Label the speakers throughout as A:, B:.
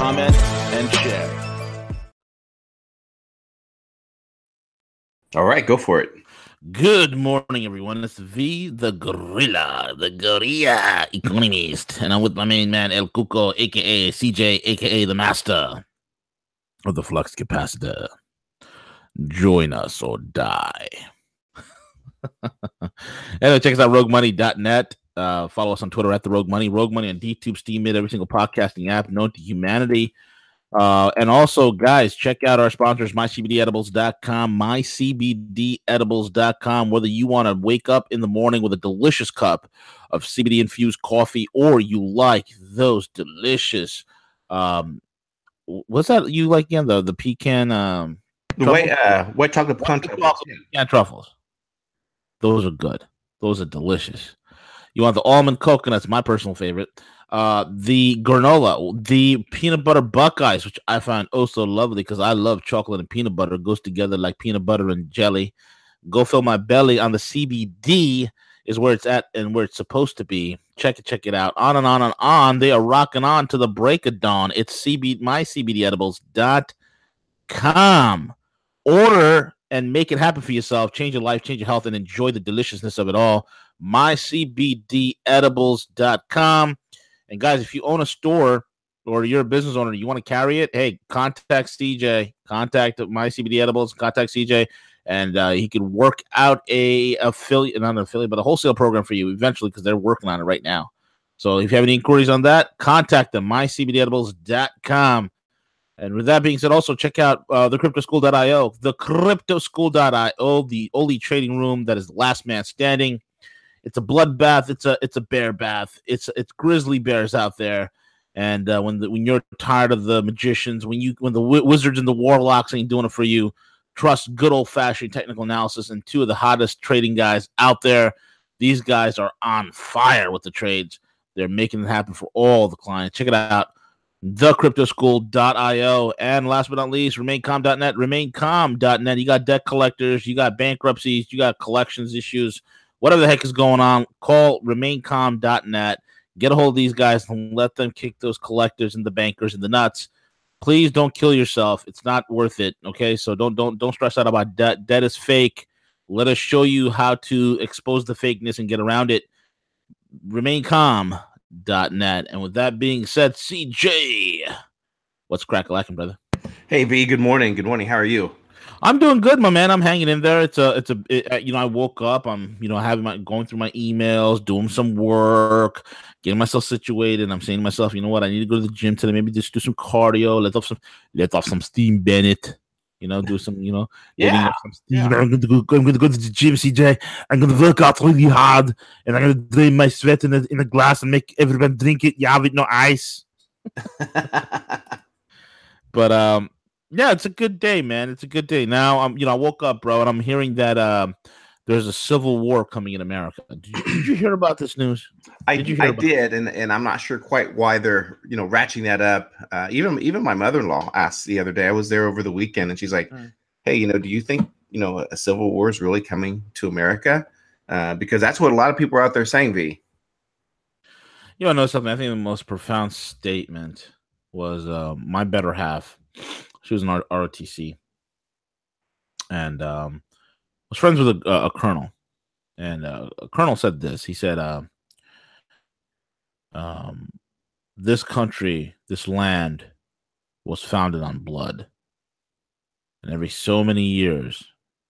A: comment, and share.
B: All right, go for it.
C: Good morning, everyone. It's V, the gorilla, the gorilla economist, and I'm with my main man El Cuco, aka CJ, aka the master of the flux capacitor. Join us or die. anyway, check us out roguemoney.net. Uh, follow us on Twitter at the Rogue Money, Rogue Money on DTube, Steemit, every single podcasting app known to humanity. Uh, and also, guys, check out our sponsors, mycbdedibles.com, mycbdedibles.com. Whether you want to wake up in the morning with a delicious cup of CBD infused coffee or you like those delicious, um, what's that you like again? The, the pecan, um,
B: The white, uh, white chocolate pecan
C: White
B: truffles.
C: truffles. Yeah, truffles. Those are good. Those are delicious. You want the almond coconuts, my personal favorite. Uh, the granola, the peanut butter buckeyes, which I find oh so lovely because I love chocolate and peanut butter. It goes together like peanut butter and jelly. Go fill my belly on the CBD is where it's at and where it's supposed to be. Check it, check it out. On and on and on. They are rocking on to the break of dawn. It's CB mycbdedibles.com. Order and make it happen for yourself. Change your life, change your health, and enjoy the deliciousness of it all. MyCBDEdibles.com. And guys, if you own a store or you're a business owner, you want to carry it, hey, contact CJ, contact My CBD Edibles, contact CJ, and uh, he can work out a affiliate, not an affiliate, but a wholesale program for you eventually because they're working on it right now. So if you have any inquiries on that, contact them, mycbdedibles.com. And with that being said, also check out uh, the cryptoschool.io, the cryptoschool.io, the only trading room that is last man standing. It's a bloodbath. It's a it's a bear bath. It's it's grizzly bears out there. And uh, when the, when you're tired of the magicians, when you when the wi- wizards and the warlocks ain't doing it for you, trust good old fashioned technical analysis and two of the hottest trading guys out there. These guys are on fire with the trades. They're making it happen for all the clients. Check it out thecryptoschool.io. And last but not least, remaincalm.net, remaincalm.net. You got debt collectors, you got bankruptcies, you got collections issues, whatever the heck is going on. Call remaincalm.net. Get a hold of these guys and let them kick those collectors and the bankers in the nuts. Please don't kill yourself. It's not worth it. Okay. So don't don't don't stress out about debt. Debt is fake. Let us show you how to expose the fakeness and get around it. Remaincalm.net. And with that being said, CJ, what's crack lacking, brother?
B: Hey V, good morning. Good morning. How are you?
C: I'm doing good, my man. I'm hanging in there. It's a, it's a, it, you know, I woke up. I'm, you know, having my going through my emails, doing some work, getting myself situated. I'm saying to myself, you know what? I need to go to the gym today. Maybe just do some cardio. Let off some, let off some steam, Bennett. You know, do some, you know,
B: Yeah,
C: some steam.
B: yeah.
C: I'm going to go. I'm going to go to the gym, CJ. I'm going to work out really hard, and I'm going to drain my sweat in a in a glass and make everyone drink it. Yeah, with no ice. But um, yeah, it's a good day, man. It's a good day. Now I'm, you know, I woke up, bro, and I'm hearing that um, there's a civil war coming in America. Did you, did you hear about this news?
B: I,
C: Did
B: I
C: about-
B: did, and, and I'm not sure quite why they're you know ratcheting that up. Uh, even even my mother-in-law asked the other day. I was there over the weekend, and she's like,
C: Mm.
B: "Hey, you know, do you think you know a civil war is really coming to America?" Uh, because that's what a lot of people are out there saying. V.
C: You know something? I think the most profound statement was uh, my better half. She was an ROTC, and um, was friends with a, a colonel. And uh, a colonel said this. He said, uh, um, "This country, this land, was founded on blood, and every so many years,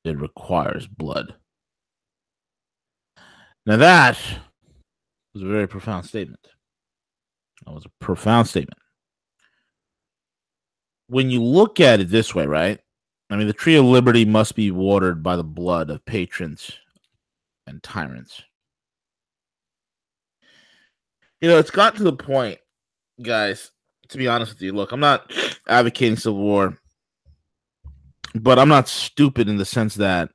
C: it requires blood." Now that was a very profound statement. That was a profound statement. When you look at it this way, right? I mean, the tree of liberty must be watered by the blood of patrons and tyrants. You know, it's got to the point, guys, to be honest with you. Look, I'm not advocating civil war, but I'm not stupid in the sense that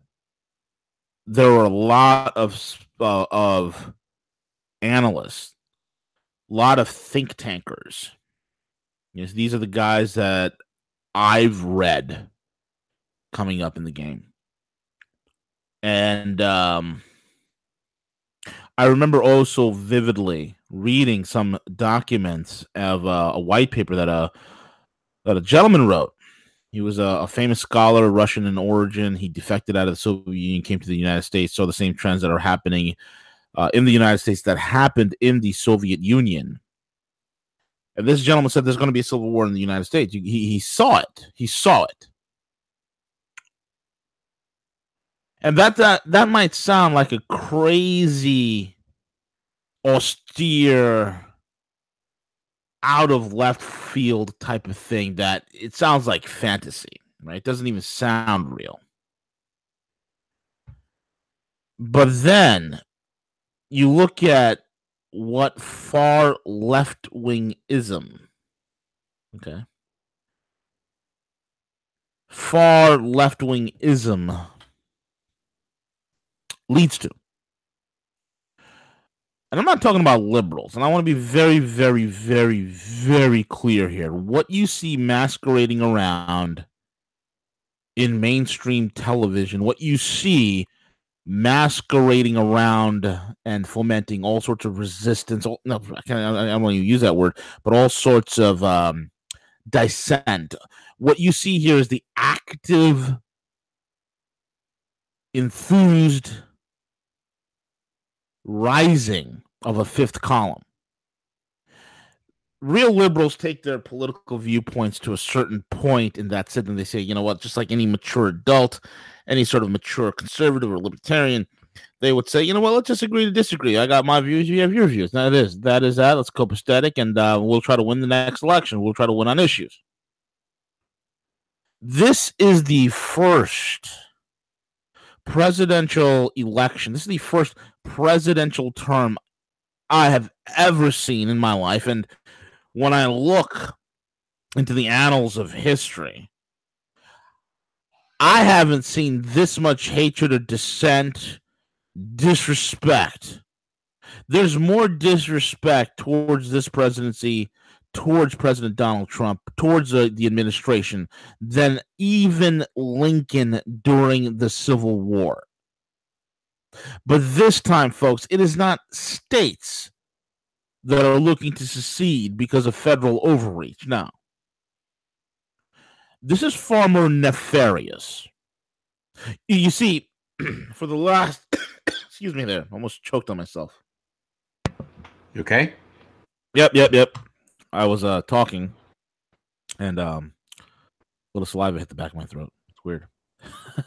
C: there are a lot of uh, of analysts, a lot of think tankers. Yes, these are the guys that I've read coming up in the game, and um, I remember also vividly reading some documents of uh, a white paper that a that a gentleman wrote. He was a, a, famous scholar, Russian in origin. He defected out of the Soviet Union, came to the United States, saw the same trends that are happening uh, in the United States that happened in the Soviet Union. And this gentleman said there's going to be a civil war in the United States. He, he saw it. He saw it. And that that that might sound like a crazy, austere, out of left field type of thing. That it sounds like fantasy, right? It doesn't even sound real. But then you look at what far left wing ism, okay, far left wing ism leads to. And I'm not talking about liberals, and I want to be very, very, very, very clear here. What you see masquerading around in mainstream television, what you see masquerading around and fomenting all sorts of resistance. No, I, can't, I don't want to use that word, but all sorts of um, dissent. What you see here is the active, enthused rising of a fifth column. Real liberals take their political viewpoints to a certain point, and that's it. And they say, you know what, just like any mature adult, any sort of mature conservative or libertarian, they would say, you know what, let's just agree to disagree. I got my views, you have your views. That is that is that. Let's copacetic, and uh, we'll try to win the next election. We'll try to win on issues. This is the first presidential election. This is the first presidential term I have ever seen in my life. And when I look into the annals of history, I haven't seen this much hatred or dissent, disrespect. There's more disrespect towards this presidency, towards President Donald Trump, towards uh, the administration than even Lincoln during the Civil War. But this time, folks, it is not states that are looking to secede because of federal overreach. No. This is far more nefarious. You see, for the last, excuse me there, almost choked on myself.
B: You okay?
C: Yep, yep, yep. I was uh talking and um a little saliva hit the back of my throat. It's weird.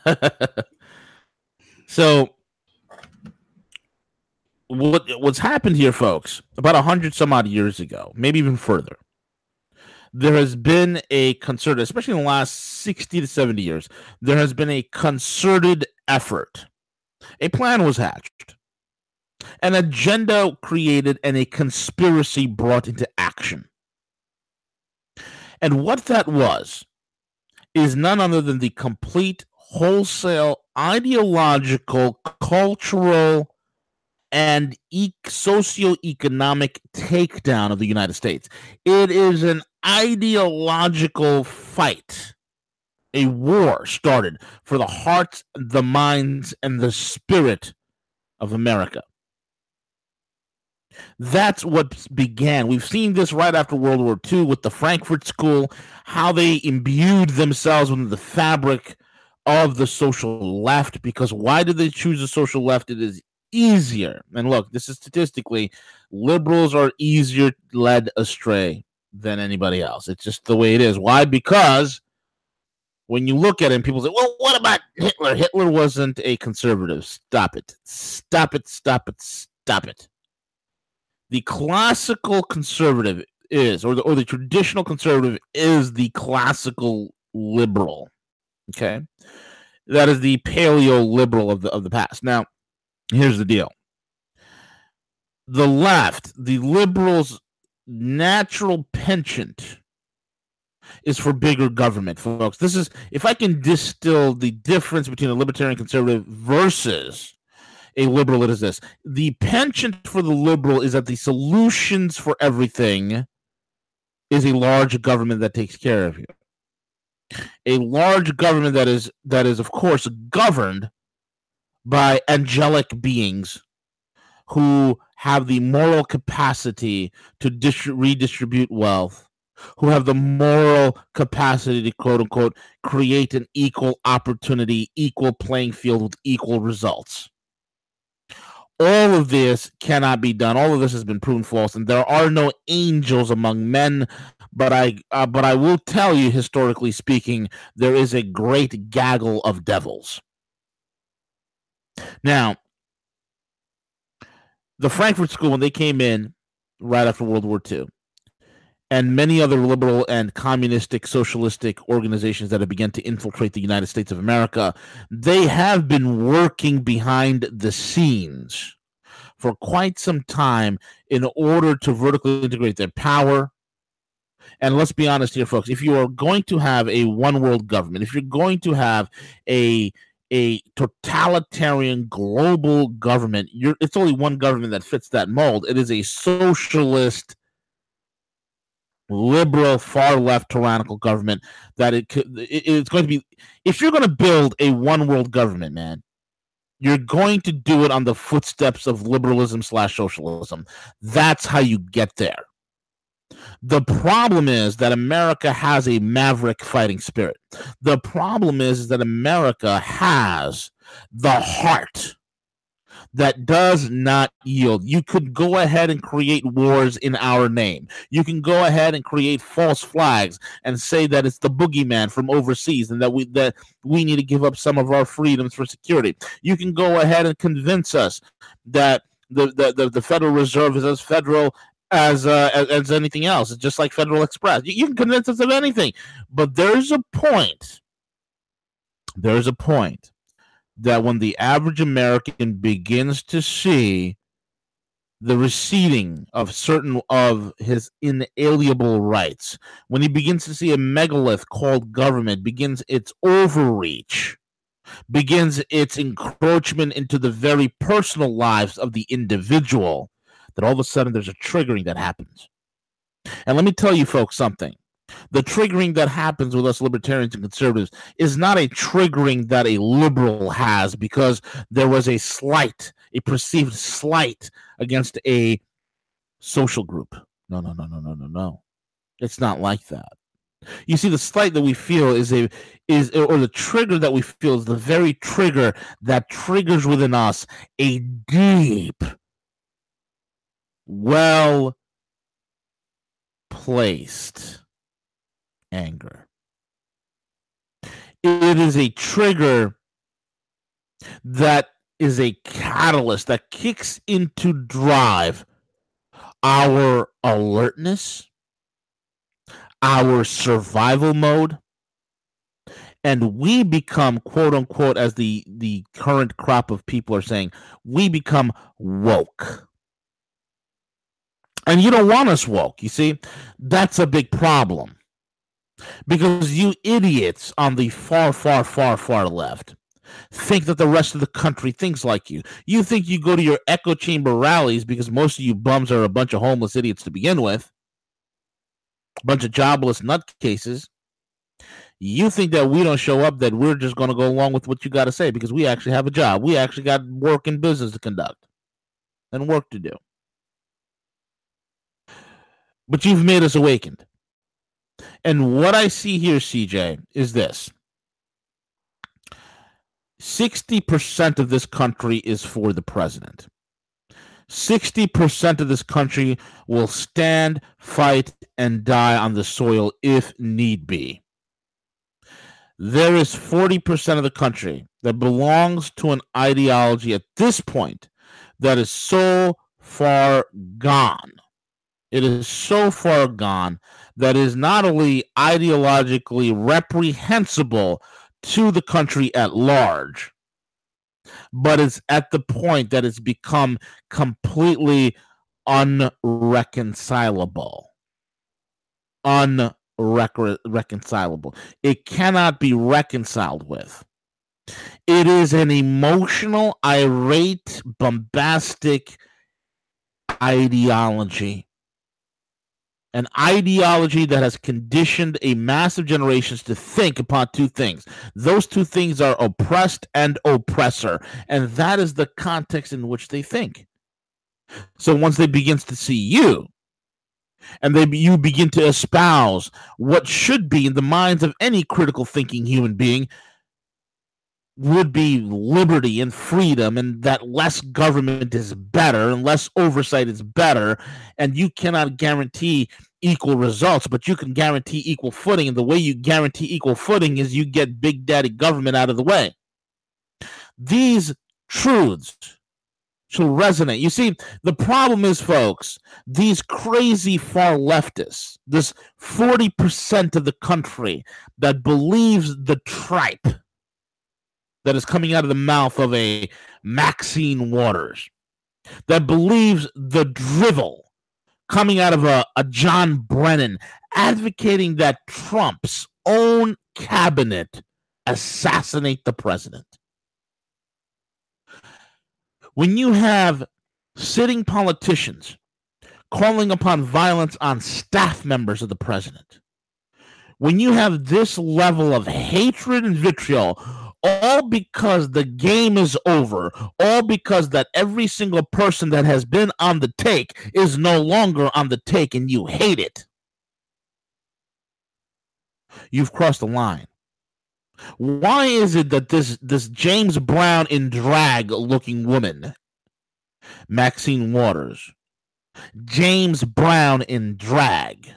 C: so what what's happened here, folks, about a hundred some odd years ago, maybe even further, there has been a concerted, especially in the last 60 to 70 years, there has been a concerted effort. A plan was hatched, an agenda created, and a conspiracy brought into action. And what that was is none other than the complete, wholesale, ideological, cultural, and e- socioeconomic takedown of the United States. It is an ideological fight. A war started for the hearts, the minds, and the spirit of America. That's what began. We've seen this right after World War II with the Frankfurt School, how they imbued themselves with the fabric of the social left. Because why did they choose the social left? It is easier. And look, this is statistically, liberals are easier led astray than anybody else. It's just the way it is. Why? Because when you look at him, people say, well, what about Hitler? Hitler wasn't a conservative. Stop it. Stop it. Stop it. Stop it. The classical conservative is, or the, or the traditional conservative is the classical liberal. Okay. That is the paleo liberal of the of the past. Now, here's the deal the left, the liberals' natural penchant is for bigger government, folks. This is if I can distill the difference between a libertarian conservative versus a liberal, it is this. The penchant for the liberal is that the solutions for everything is a large government that takes care of you. A large government that is that is of course governed by angelic beings who have the moral capacity to redistribute wealth, who have the moral capacity to quote unquote create an equal opportunity, equal playing field with equal results. All of this cannot be done. All of this has been proven false, and there are no angels among men. But I, uh, but I will tell you, historically speaking, there is a great gaggle of devils. Now, the Frankfurt School, when they came in right after World War II, and many other liberal and communistic socialistic organizations that have begun to infiltrate the United States of America, they have been working behind the scenes for quite some time in order to vertically integrate their power. And let's be honest here, folks, if you are going to have a one world government, if you're going to have a a totalitarian global government. You're, it's only one government that fits that mold. It is a socialist, liberal, far left tyrannical government that it could. It, it's going to be. If you're going to build a one world government, man, you're going to do it on the footsteps of liberalism slash socialism. That's how you get there. The problem is that America has a maverick fighting spirit. The problem is, that America has the heart that does not yield. You could go ahead and create wars in our name. You can go ahead and create false flags and say that it's the boogeyman from overseas and that we that we need to give up some of our freedoms for security. You can go ahead and convince us that the, the, the, the Federal Reserve is as federal as uh, as, as anything else. It's just like Federal Express. You, you can convince us of anything, but there's a point. There's a point that when the average American begins to see the receding of certain of his inalienable rights, when he begins to see a megalith called government begins its overreach, begins its encroachment into the very personal lives of the individual, that all of a sudden there's a triggering that happens. And let me tell you folks something. The triggering that happens with us libertarians and conservatives is not a triggering that a liberal has because there was a slight, a perceived slight against a social group. No, no, no, no, no, no, no. It's not like that. You see, the slight that we feel is a is or the trigger that we feel is the very trigger that triggers within us a deep well placed anger. It is a trigger that is a catalyst that kicks into drive our alertness, our survival mode, and we become quote unquote as the the current crop of people are saying we become woke and you don't want us woke. You see, that's a big problem because you idiots on the far, far, far, far left think that the rest of the country thinks like you. You think you go to your echo chamber rallies because most of you bums are a bunch of homeless idiots to begin with, a bunch of jobless nutcases. You think that we don't show up, that we're just going to go along with what you got to say because we actually have a job. We actually got work and business to conduct and work to do but you've made us awakened. And what I see here, CJ, is this 60% of this country is for the president. 60% of this country will stand, fight, and die on the soil if need be. There is 40% of the country that belongs to an ideology at this point that is so far gone it is so far gone that is not only ideologically reprehensible to the country at large, but it's at the point that it's become completely unreconcilable. Unreconcilable. It cannot be reconciled with. It is an emotional, irate, bombastic ideology. An ideology that has conditioned a massive generations to think upon two things. Those two things are oppressed and oppressor. And that is the context in which they think. So once they begins to see you, and they you begin to espouse what should be in the minds of any critical thinking human being would be liberty and freedom and that less government is better and less oversight is better and you cannot guarantee equal results but you can guarantee equal footing and the way you guarantee equal footing is you get big daddy government out of the way. These truths should resonate. You see the problem is folks these crazy far leftists this 40% of the country that believes the tripe that is coming out of the mouth of a Maxine Waters that believes the drivel coming out of a, a John Brennan advocating that Trump's own cabinet assassinate the president. When you have sitting politicians calling upon violence on staff members of the president, when you have this level of hatred and vitriol all because the game is over, all because that every single person that has been on the take is no longer on the take and you hate it. You've crossed the line. Why is it that this this James Brown in drag looking woman, Maxine Waters, James Brown in drag,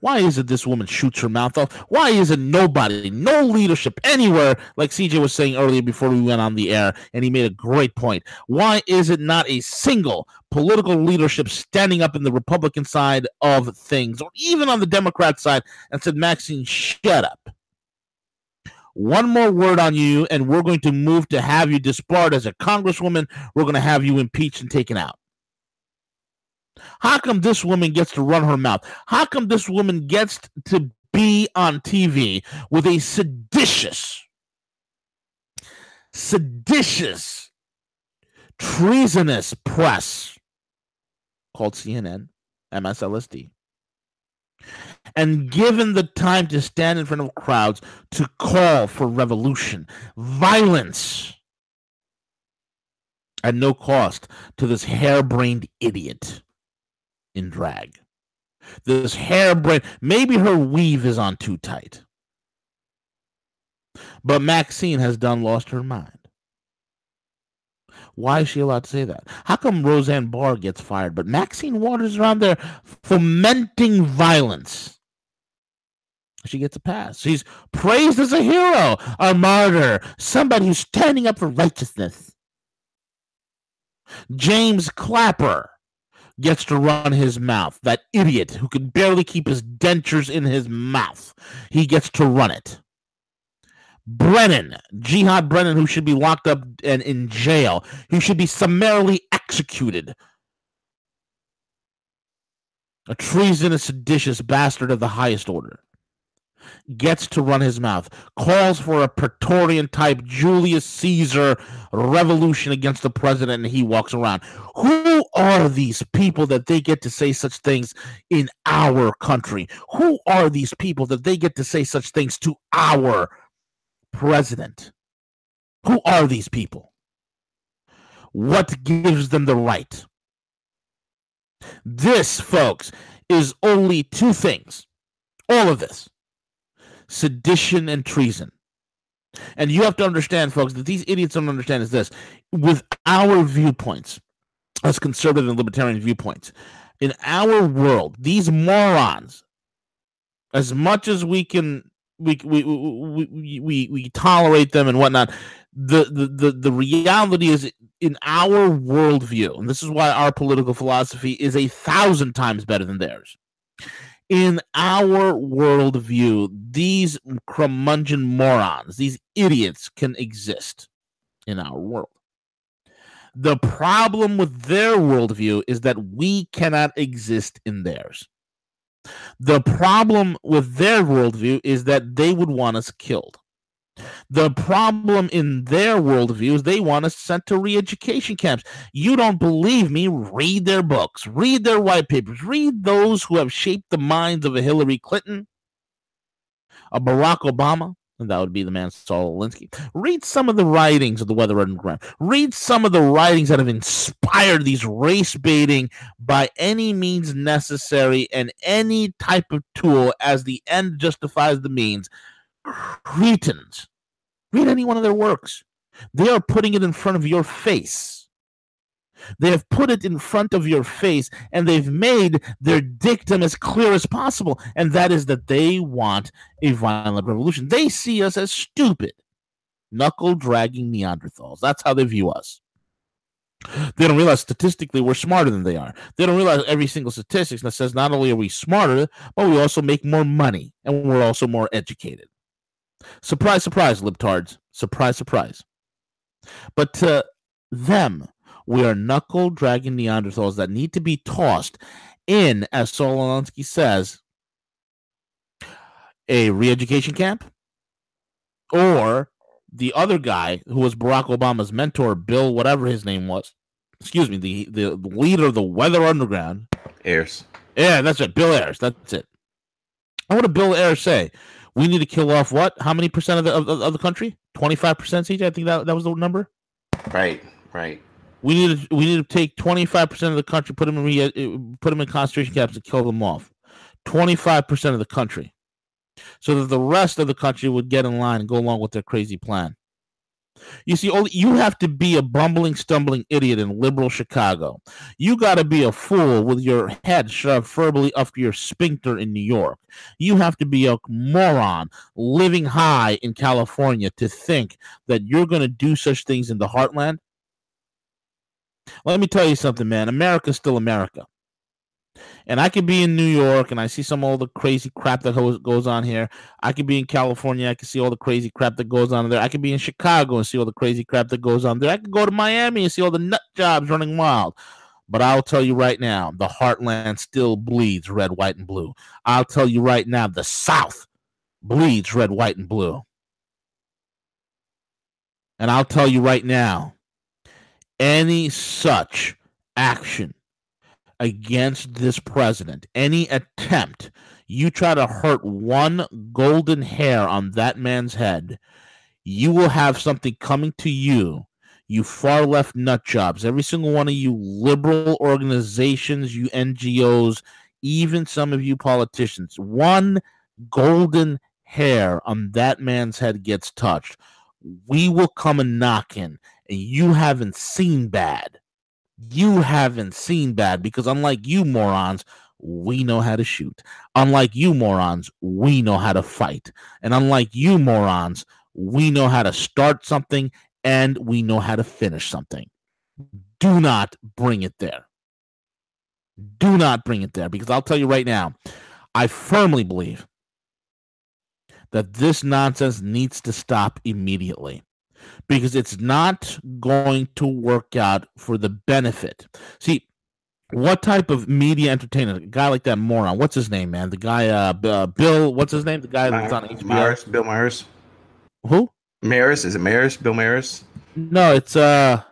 C: why is it this woman shoots her mouth off? Why is it nobody, no leadership anywhere, like CJ was saying earlier before we went on the air, and he made a great point. Why is it not a single political leadership standing up in the Republican side of things, or even on the Democrat side, and said, Maxine, shut up? One more word on you, and we're going to move to have you disbarred as a congresswoman. We're going to have you impeached and taken out. How come this woman gets to run her mouth? How come this woman gets to be on TV with a seditious, seditious, treasonous press called CNN, MSLSD? And given the time to stand in front of crowds to call for revolution, violence, at no cost to this harebrained idiot in drag. This hairbrain, maybe her weave is on too tight. But Maxine has done lost her mind. Why is she allowed to say that? How come Roseanne Barr gets fired, but Maxine Waters around there fomenting violence? She gets a pass. She's praised as a hero, a martyr, somebody who's standing up for righteousness. James Clapper gets to run his mouth. That idiot who can barely keep his dentures in his mouth, he gets to run it. Brennan, Jihad Brennan, who should be locked up and in jail, who should be summarily executed. A treasonous, seditious bastard of the highest order gets to run his mouth, calls for a Praetorian type Julius Caesar revolution against the president, and he walks around. Who are these people that they get to say such things in our country? Who are these people that they get to say such things to our president? Who are these people? What gives them the right? This, folks, is only two things. All of this sedition and treason. And you have to understand, folks, that these idiots don't understand is this with our viewpoints, as conservative and libertarian viewpoints, in our world, these morons, as much as we can we we we we, we tolerate them and whatnot, the, the the the reality is in our worldview, and this is why our political philosophy is a thousand times better than theirs in our worldview, these curmudgeon morons, these idiots can exist in our world. The problem with their worldview is that we cannot exist in theirs. The problem with their worldview is that they would want us killed. The problem in their worldview is they want us sent to re education camps. You don't believe me? Read their books, read their white papers, read those who have shaped the minds of a Hillary Clinton, a Barack Obama, and that would be the man Saul Alinsky. Read some of the writings of the Weather Underground. Read some of the writings that have inspired these race baiting by any means necessary and any type of tool as the end justifies the means. Cretans Read any one of their works. They are putting it in front of your face. They have put it in front of your face and they've made their dictum as clear as possible. And that is that they want a violent revolution. They see us as stupid, knuckle dragging Neanderthals. That's how they view us. They don't realize statistically we're smarter than they are. They don't realize every single statistic that says not only are we smarter, but we also make more money and we're also more educated. Surprise, surprise, libtards. Surprise, surprise. But to them, we are knuckle dragging Neanderthals that need to be tossed in, as Saul Alinsky says, a re education camp or the other guy who was Barack Obama's mentor, Bill, whatever his name was. Excuse me, the, the leader of the Weather Underground.
B: Ayers.
C: Yeah, that's it. Bill Ayers. That's it. What did Bill Ayers say? We need to kill off what? How many percent of the of, of the country? Twenty five percent, CJ. I think that that was the number.
B: Right, right.
C: We need to we need to take twenty five percent of the country, put them in re, uh, put them in concentration camps, and kill them off. Twenty five percent of the country, so that the rest of the country would get in line and go along with their crazy plan. You see, only you have to be a bumbling, stumbling idiot in liberal Chicago. You got to be a fool with your head shoved firmly up your sphincter in New York. You have to be a moron living high in California to think that you're going to do such things in the heartland. Let me tell you something, man. America's still America and I could be in New York and I see some all the crazy crap that goes on here. I could be in California, I could see all the crazy crap that goes on there. I could be in Chicago and see all the crazy crap that goes on there. I could go to Miami and see all the nut jobs running wild. But I'll tell you right now, the heartland still bleeds red, white, and blue. I'll tell you right now, the South bleeds red, white, and blue. And I'll tell you right now, any such action against this president, any attempt, you try to hurt one golden hair on that man's head, you will have something coming to you. You far left nut jobs, every single one of you liberal organizations, you NGOs, even some of you politicians. One golden hair on that man's head gets touched. We will come and knock in, and you haven't seen bad you haven't seen bad because unlike you morons, we know how to shoot. Unlike you morons, we know how to fight. And unlike you morons, we know how to start something and we know how to finish something. Do not bring it there. Do not bring it there because I'll tell you right now, I firmly believe that this nonsense needs to stop immediately because it's not going to work out for the benefit. See, what type of media entertainer? A guy like that moron. What's his name, man? The guy, uh, uh Bill. What's his name? The guy that's on HBO.
B: Maris, Bill Myers.
C: Who?
B: Maris. Is it Maris? Bill Maris?
C: No, it's uh,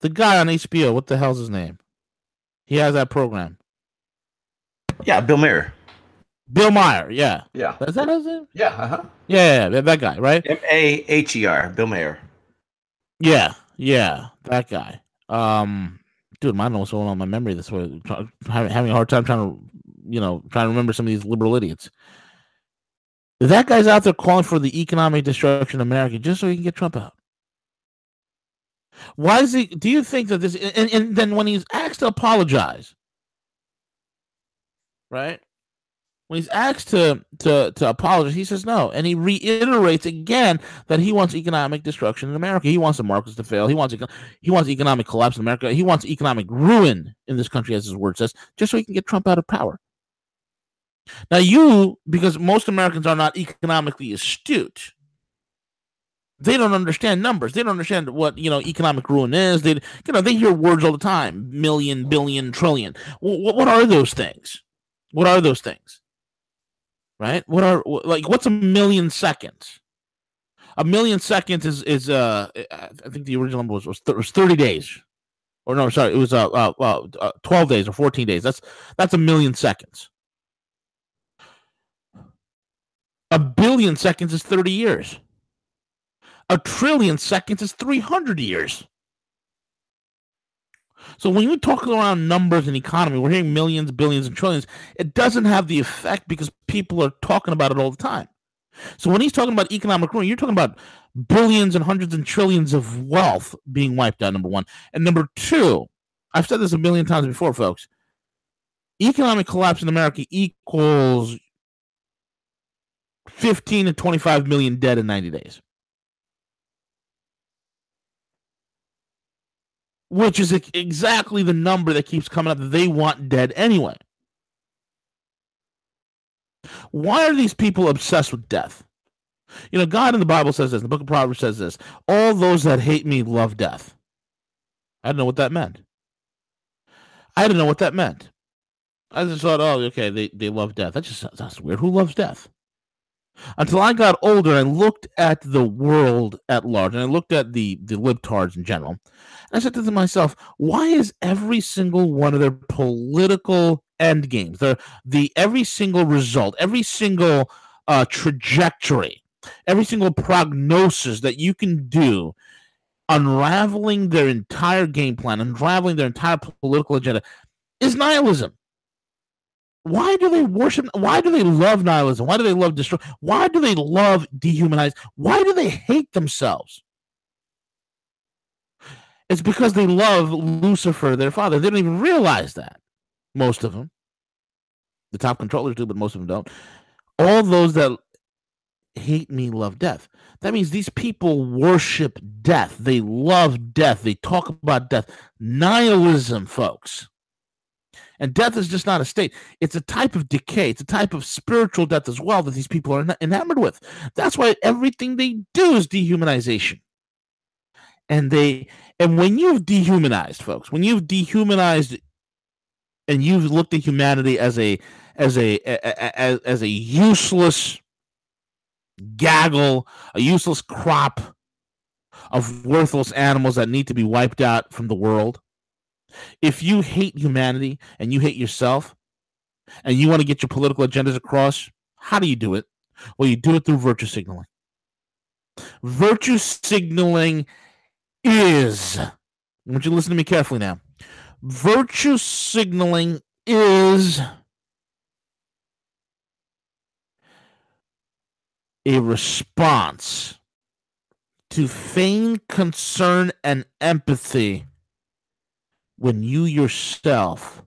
C: the guy on HBO. What the hell's his name? He has that program.
B: Yeah, Bill Maher.
C: Bill Maher, yeah.
B: Yeah.
C: Is that his name?
B: Yeah, uh-huh.
C: Yeah, yeah, that guy, right?
B: M A H E R, Bill Maher.
C: Yeah, yeah, that guy. Um, dude, know what's going on my memory this way. Having a hard time trying to, you know, trying to remember some of these liberal idiots. That guy's out there calling for the economic destruction of America just so he can get Trump out. Why is he? Do you think that this? And, and then when he's asked to apologize, right? When he's asked to to to apologize, he says no, and he reiterates again that he wants economic destruction in America. He wants the markets to fail. He wants he wants economic collapse in America. He wants economic ruin in this country, as his word says, just so he can get Trump out of power. Now, you because most Americans are not economically astute. They don't understand numbers. They don't understand what you know economic ruin is. They you know they hear words all the time: million, billion, trillion. What, what are those things? What are those things? Right? What are like what's a million seconds? A million seconds is is uh I think the original number was was, th- was 30 days. Or no, sorry, it was uh, uh, uh 12 days or 14 days. That's that's a million seconds. A billion seconds is 30 years. A trillion seconds is 300 years. So when you talk around numbers and economy, we're hearing millions, billions, and trillions. It doesn't have the effect because people are talking about it all the time. So when he's talking about economic ruin, you're talking about billions and hundreds and trillions of wealth being wiped out. Number one, and number two, I've said this a million times before, folks. Economic collapse in America equals 15 to 25 million dead in 90 days. Which is exactly the number that keeps coming up that they want dead anyway. Why are these people obsessed with death? You know, God in the Bible says this, the book of Proverbs says this all those that hate me love death. I didn't know what that meant. I didn't know what that meant. I just thought, oh, okay, they, they love death. That just sounds weird. Who loves death? Until I got older and looked at the world at large, and I looked at the, the libtards in general, and I said to myself, why is every single one of their political end games, the the every single result, every single uh, trajectory, every single prognosis that you can do, unraveling their entire game plan, unraveling their entire political agenda, is nihilism. Why do they worship? Why do they love nihilism? Why do they love destroy? Why do they love dehumanize? Why do they hate themselves? It's because they love Lucifer, their father. They don't even realize that. Most of them. The top controllers do, but most of them don't. All those that hate me love death. That means these people worship death. They love death. They talk about death. Nihilism, folks. And death is just not a state. It's a type of decay. It's a type of spiritual death as well that these people are enamored with. That's why everything they do is dehumanization. And they and when you've dehumanized folks, when you've dehumanized and you've looked at humanity as a as a as, as a useless gaggle, a useless crop of worthless animals that need to be wiped out from the world. If you hate humanity and you hate yourself and you want to get your political agendas across, how do you do it? Well, you do it through virtue signaling. Virtue signaling is, I want you to listen to me carefully now. Virtue signaling is a response to feign concern and empathy when you yourself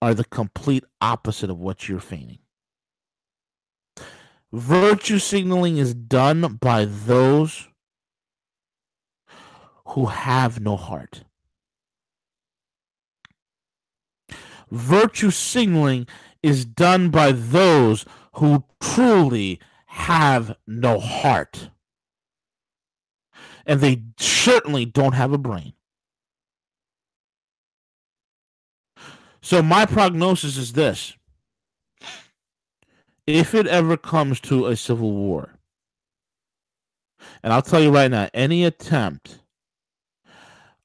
C: are the complete opposite of what you're feigning. Virtue signaling is done by those who have no heart. Virtue signaling is done by those who truly have no heart. And they certainly don't have a brain. So, my prognosis is this if it ever comes to a civil war, and I'll tell you right now, any attempt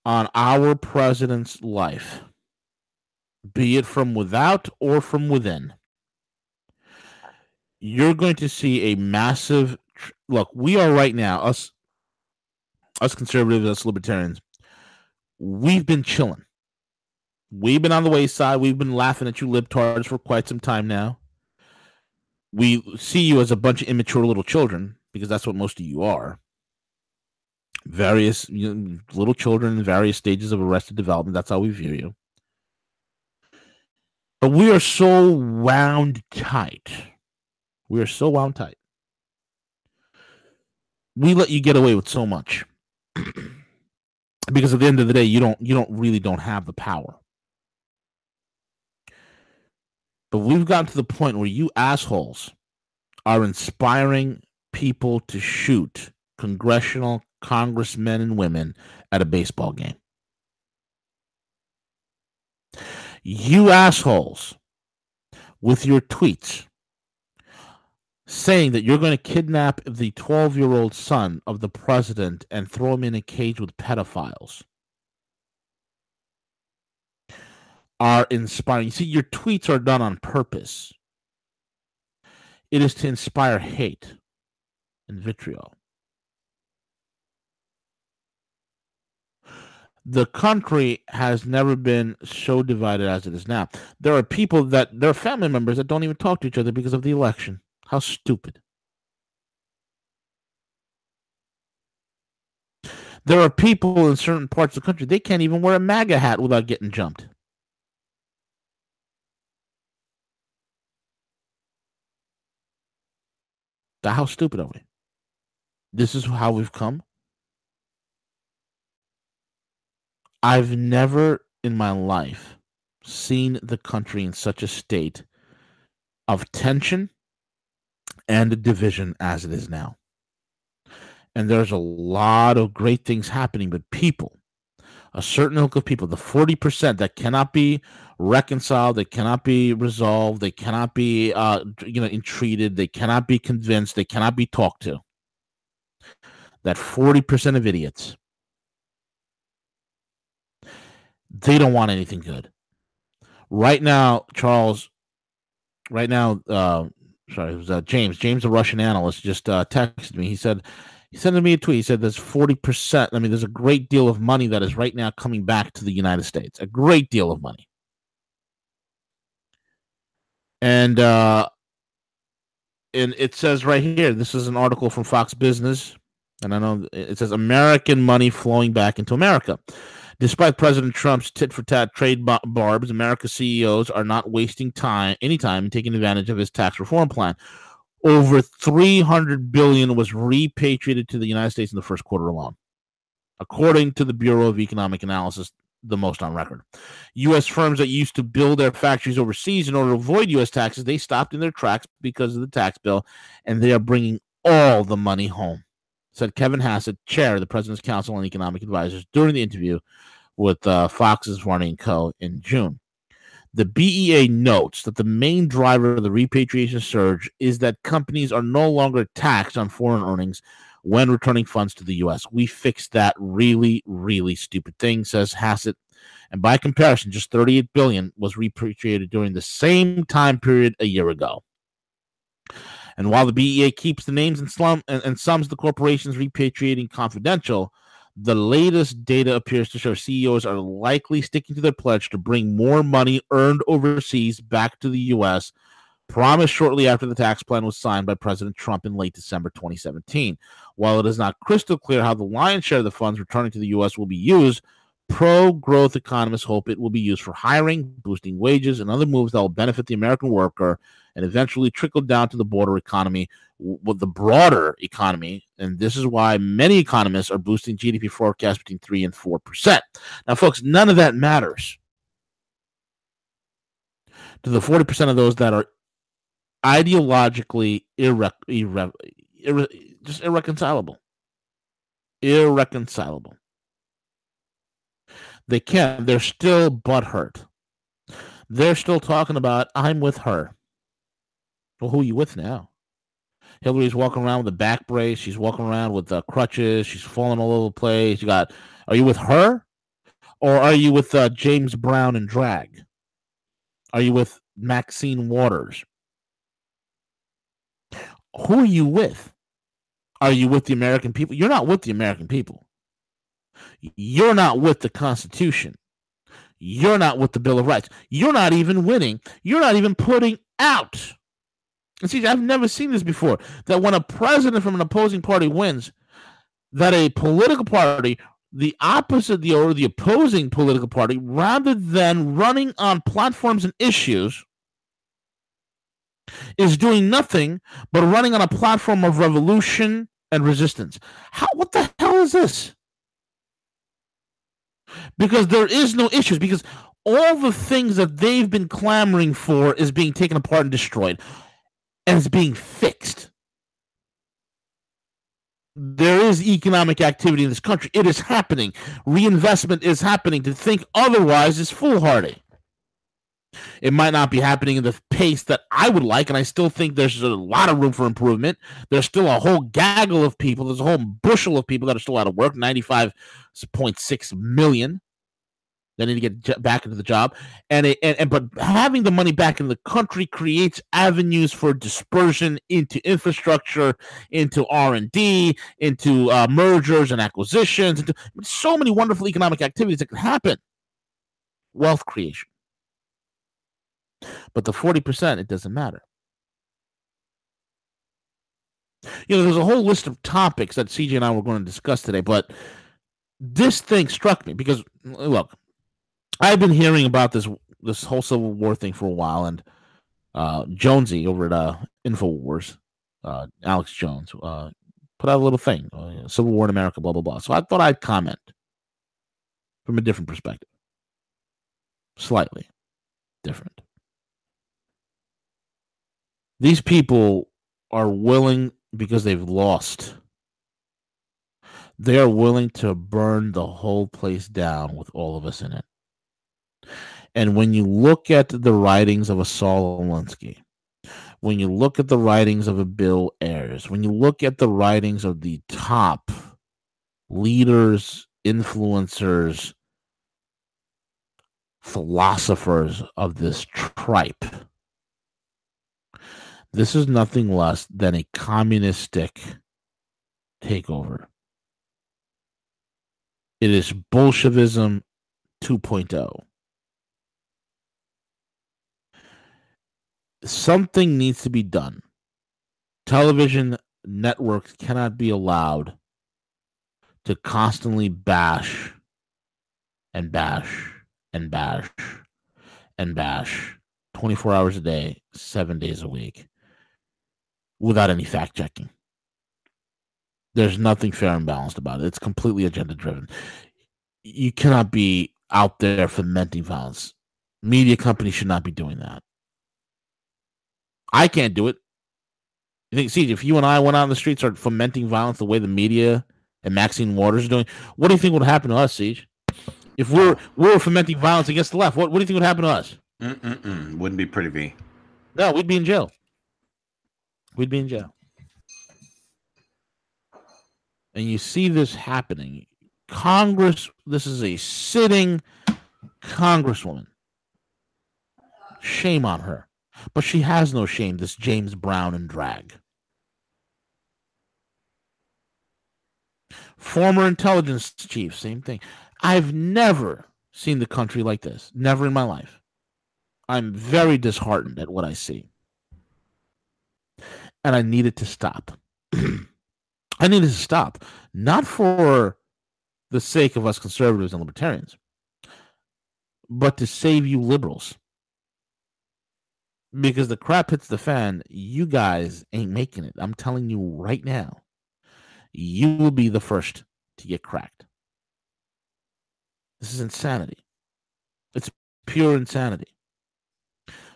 C: on our president's life, be it from without or from within, you're going to see a massive look. We are right now, us, us conservatives, us libertarians, we've been chilling. We've been on the wayside. We've been laughing at you libtards for quite some time now. We see you as a bunch of immature little children because that's what most of you are various you know, little children in various stages of arrested development. That's how we view you. But we are so wound tight. We are so wound tight. We let you get away with so much. because at the end of the day, you don't you don't really don't have the power. But we've gotten to the point where you assholes are inspiring people to shoot congressional congressmen and women at a baseball game. You assholes with your tweets saying that you're going to kidnap the 12 year old son of the president and throw him in a cage with pedophiles are inspiring. See, your tweets are done on purpose, it is to inspire hate and vitriol. the country has never been so divided as it is now. There are people that there are family members that don't even talk to each other because of the election. How stupid. There are people in certain parts of the country, they can't even wear a MAGA hat without getting jumped. How stupid are we? This is how we've come. I've never in my life seen the country in such a state of tension and division as it is now. And there's a lot of great things happening, but people, a certain ilk of people, the 40% that cannot be reconciled, they cannot be resolved, they cannot be uh, you know entreated, they cannot be convinced, they cannot be talked to. That 40% of idiots they don't want anything good. Right now, Charles, right now, uh, sorry, it was uh, James. James, a Russian analyst, just uh, texted me. He said, he sent me a tweet. He said, there's 40%. I mean, there's a great deal of money that is right now coming back to the United States. A great deal of money. And, uh, and it says right here, this is an article from Fox Business. And I know it says American money flowing back into America. Despite President Trump's tit for tat trade barbs, America's CEOs are not wasting time, any time, in taking advantage of his tax reform plan. Over 300 billion was repatriated to the United States in the first quarter alone, according to the Bureau of Economic Analysis, the most on record. U.S. firms that used to build their factories overseas in order to avoid U.S. taxes, they stopped in their tracks because of the tax bill, and they are bringing all the money home said Kevin Hassett, chair of the President's Council on Economic Advisors, during the interview with uh, Fox's Running Co. in June. The BEA notes that the main driver of the repatriation surge is that companies are no longer taxed on foreign earnings when returning funds to the U.S. We fixed that really, really stupid thing, says Hassett. And by comparison, just 38 billion was repatriated during the same time period a year ago. And while the BEA keeps the names and, slum, and, and sums the corporations repatriating confidential, the latest data appears to show CEOs are likely sticking to their pledge to bring more money earned overseas back to the U.S., promised shortly after the tax plan was signed by President Trump in late December 2017. While it is not crystal clear how the lion's share of the funds returning to the U.S. will be used, pro growth economists hope it will be used for hiring, boosting wages, and other moves that will benefit the American worker and eventually trickle down to the border economy with the broader economy. And this is why many economists are boosting GDP forecasts between 3 and 4%. Now, folks, none of that matters to the 40% of those that are ideologically irre- irre- irre- just irreconcilable. Irreconcilable. They can't. They're still butthurt. They're still talking about, I'm with her. Well, who are you with now? Hillary's walking around with a back brace. She's walking around with uh, crutches. She's falling all over the place. You got. Are you with her, or are you with uh, James Brown and drag? Are you with Maxine Waters? Who are you with? Are you with the American people? You're not with the American people. You're not with the Constitution. You're not with the Bill of Rights. You're not even winning. You're not even putting out and see, I've never seen this before. That when a president from an opposing party wins, that a political party, the opposite the or the opposing political party, rather than running on platforms and issues, is doing nothing but running on a platform of revolution and resistance. How what the hell is this? Because there is no issues, because all the things that they've been clamoring for is being taken apart and destroyed and it's being fixed. There is economic activity in this country. It is happening. Reinvestment is happening. To think otherwise is foolhardy. It might not be happening in the pace that I would like, and I still think there's a lot of room for improvement. There's still a whole gaggle of people, there's a whole bushel of people that are still out of work 95.6 million. They need to get back into the job, and, it, and and but having the money back in the country creates avenues for dispersion into infrastructure, into R and D, into uh, mergers and acquisitions, into so many wonderful economic activities that can happen. Wealth creation. But the 40%, it doesn't matter. You know, there's a whole list of topics that CJ and I were going to discuss today, but this thing struck me because look, I've been hearing about this this whole Civil War thing for a while, and uh, Jonesy over at uh, Infowars, uh, Alex Jones, uh, put out a little thing, uh, Civil War in America, blah blah blah. So I thought I'd comment from a different perspective, slightly different. These people are willing because they've lost. They are willing to burn the whole place down with all of us in it. And when you look at the writings of a Saul Alinsky, when you look at the writings of a Bill Ayers, when you look at the writings of the top leaders, influencers, philosophers of this tripe, this is nothing less than a communistic takeover. It is Bolshevism 2.0. Something needs to be done. Television networks cannot be allowed to constantly bash and bash and bash and bash 24 hours a day, seven days a week without any fact checking. There's nothing fair and balanced about it. It's completely agenda driven. You cannot be out there fomenting violence. Media companies should not be doing that. I can't do it. You think, see, if you and I went out on the streets start fomenting violence the way the media and Maxine Waters are doing, what do you think would happen to us, CJ? If we're we're fomenting violence against the left, what, what do you think would happen to us?
B: Mm-mm-mm. Wouldn't be pretty, V.
C: No, we'd be in jail we'd be in jail. And you see this happening. Congress, this is a sitting congresswoman. Shame on her. But she has no shame, this James Brown and drag. Former intelligence chief, same thing. I've never seen the country like this. Never in my life. I'm very disheartened at what I see and I needed to stop. I needed to stop, not for the sake of us conservatives and libertarians, but to save you liberals. Because the crap hits the fan, you guys ain't making it. I'm telling you right now, you will be the first to get cracked. This is insanity. It's pure insanity.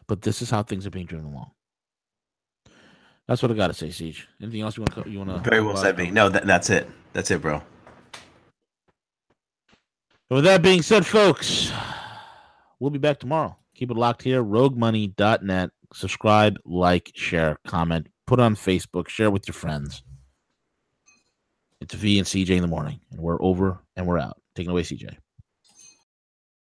C: But this is how things are being driven along. That's what I got to say, CJ. Anything else you want to? You want
B: to? Very well said, me. No, that, that's it. That's it, bro.
C: with that being said, folks, we'll be back tomorrow. Keep it locked here. RogueMoney.net. Subscribe, like, share, comment, put on Facebook, share with your friends. It's V and CJ in the morning, and we're over and we're out. Taking away, CJ.